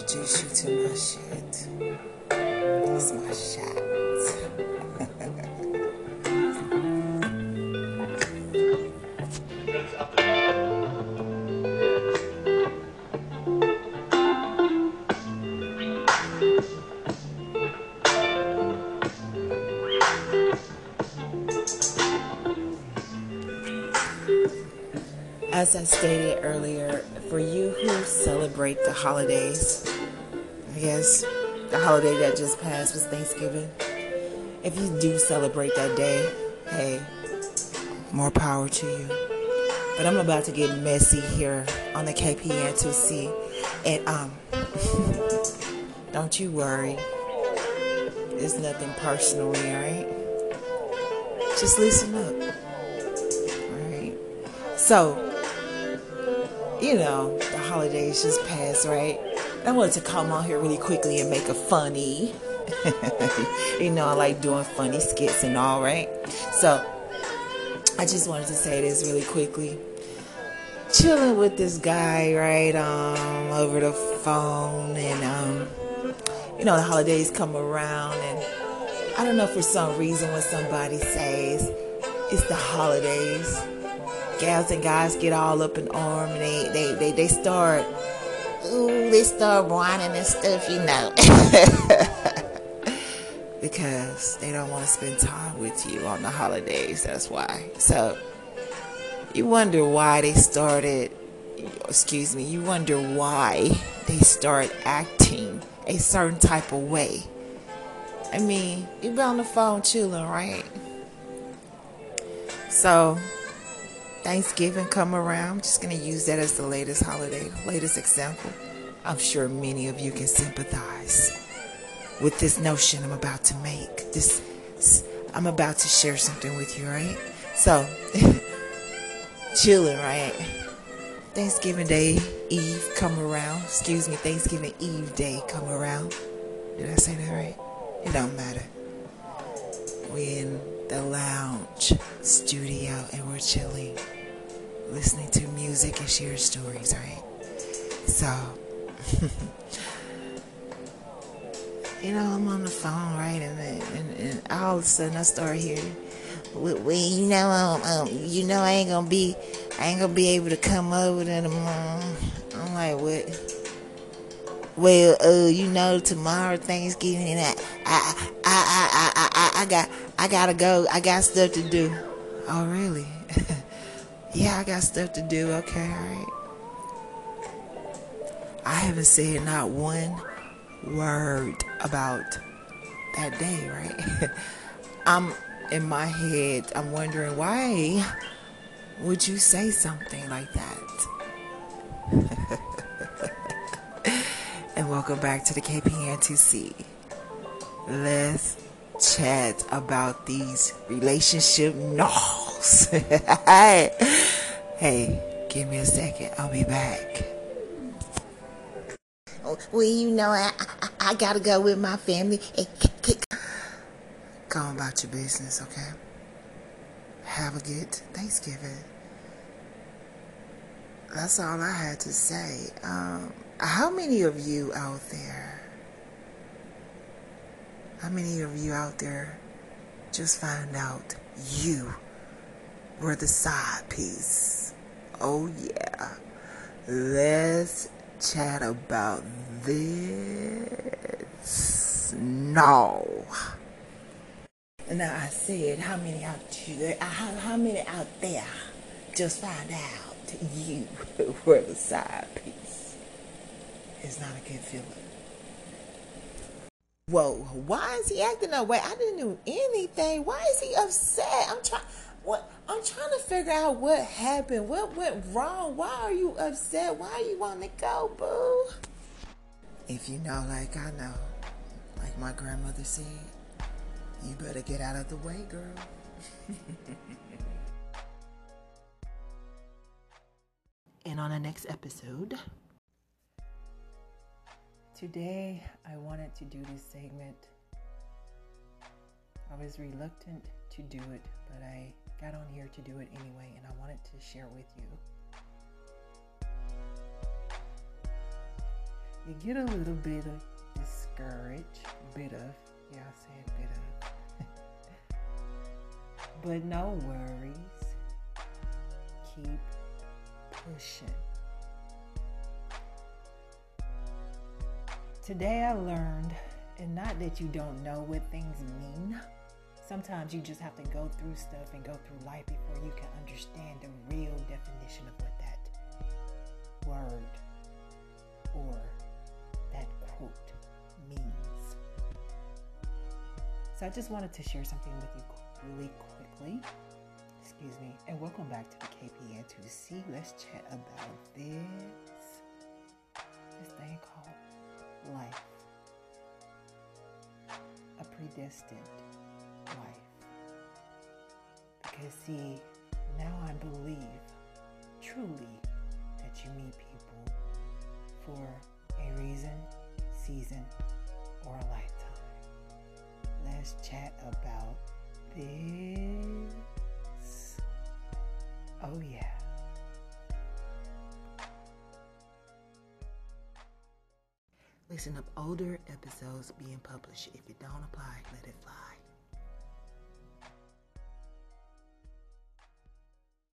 introduce you to my shit. It's my shot. As I stated earlier, for you who celebrate the holidays, Guess the holiday that just passed was Thanksgiving. If you do celebrate that day, hey, more power to you. But I'm about to get messy here on the KPN2C. And, um, don't you worry. It's nothing personally, alright? Just listen up. Alright? So, you know, the holidays just passed, right? I wanted to come on here really quickly and make a funny. you know, I like doing funny skits and all, right? So, I just wanted to say this really quickly. Chilling with this guy, right, um, over the phone, and um, you know, the holidays come around, and I don't know for some reason when somebody says it's the holidays gals and guys get all up in arm and they they they, they start ooh they start whining and stuff you know. Because they don't want to spend time with you on the holidays that's why. So you wonder why they started excuse me you wonder why they start acting a certain type of way. I mean you be on the phone chilling right? So Thanksgiving come around, I'm just going to use that as the latest holiday, latest example. I'm sure many of you can sympathize with this notion I'm about to make. This, I'm about to share something with you, right? So, chilling, right? Thanksgiving Day Eve come around. Excuse me, Thanksgiving Eve Day come around. Did I say that right? It don't matter. We're in the lounge studio and we're chilling, listening to music and share stories, right? So, you know, I'm on the phone, right? And, and, and all of a sudden I start hearing, well, you know, um, um, you know, I ain't gonna be, I ain't gonna be able to come over to mom. I'm like, what? Well, uh, you know, tomorrow Thanksgiving, and I, I, I, I, I, I, I got, I gotta go. I got stuff to do. Oh, really? Yeah, I got stuff to do. Okay, all right. I haven't said not one word about that day, right? I'm in my head, I'm wondering why would you say something like that? and welcome back to the KPN2C. Let's chat about these relationship hey, give me a second. I'll be back. Well, you know, I, I, I gotta go with my family. Go on about your business, okay? Have a good Thanksgiving. That's all I had to say. Um, how many of you out there how many of you out there just found out you were the side piece? Oh, yeah. Let's chat about this. No. Now I said, how many out there, how, how many out there just found out you were the side piece? It's not a good feeling. Whoa, why is he acting that way? I didn't do anything. Why is he upset? I'm trying what I'm trying to figure out what happened. What went wrong? Why are you upset? Why are you want to go, boo? If you know like I know, like my grandmother said, you better get out of the way, girl. and on the next episode, Today, I wanted to do this segment. I was reluctant to do it, but I got on here to do it anyway, and I wanted to share with you. you get a little bit of discouraged, bit of, yeah, I said bit of. but no worries. Keep pushing. Today I learned, and not that you don't know what things mean. Sometimes you just have to go through stuff and go through life before you can understand the real definition of what that word or that quote means. So I just wanted to share something with you really quickly. Excuse me, and welcome back to the KPN2C. Let's chat about this this thing called life. A predestined. Because, see, now I believe truly that you meet people for a reason, season, or a lifetime. Let's chat about this. Oh, yeah. Listen up older episodes being published. If it don't apply, let it fly.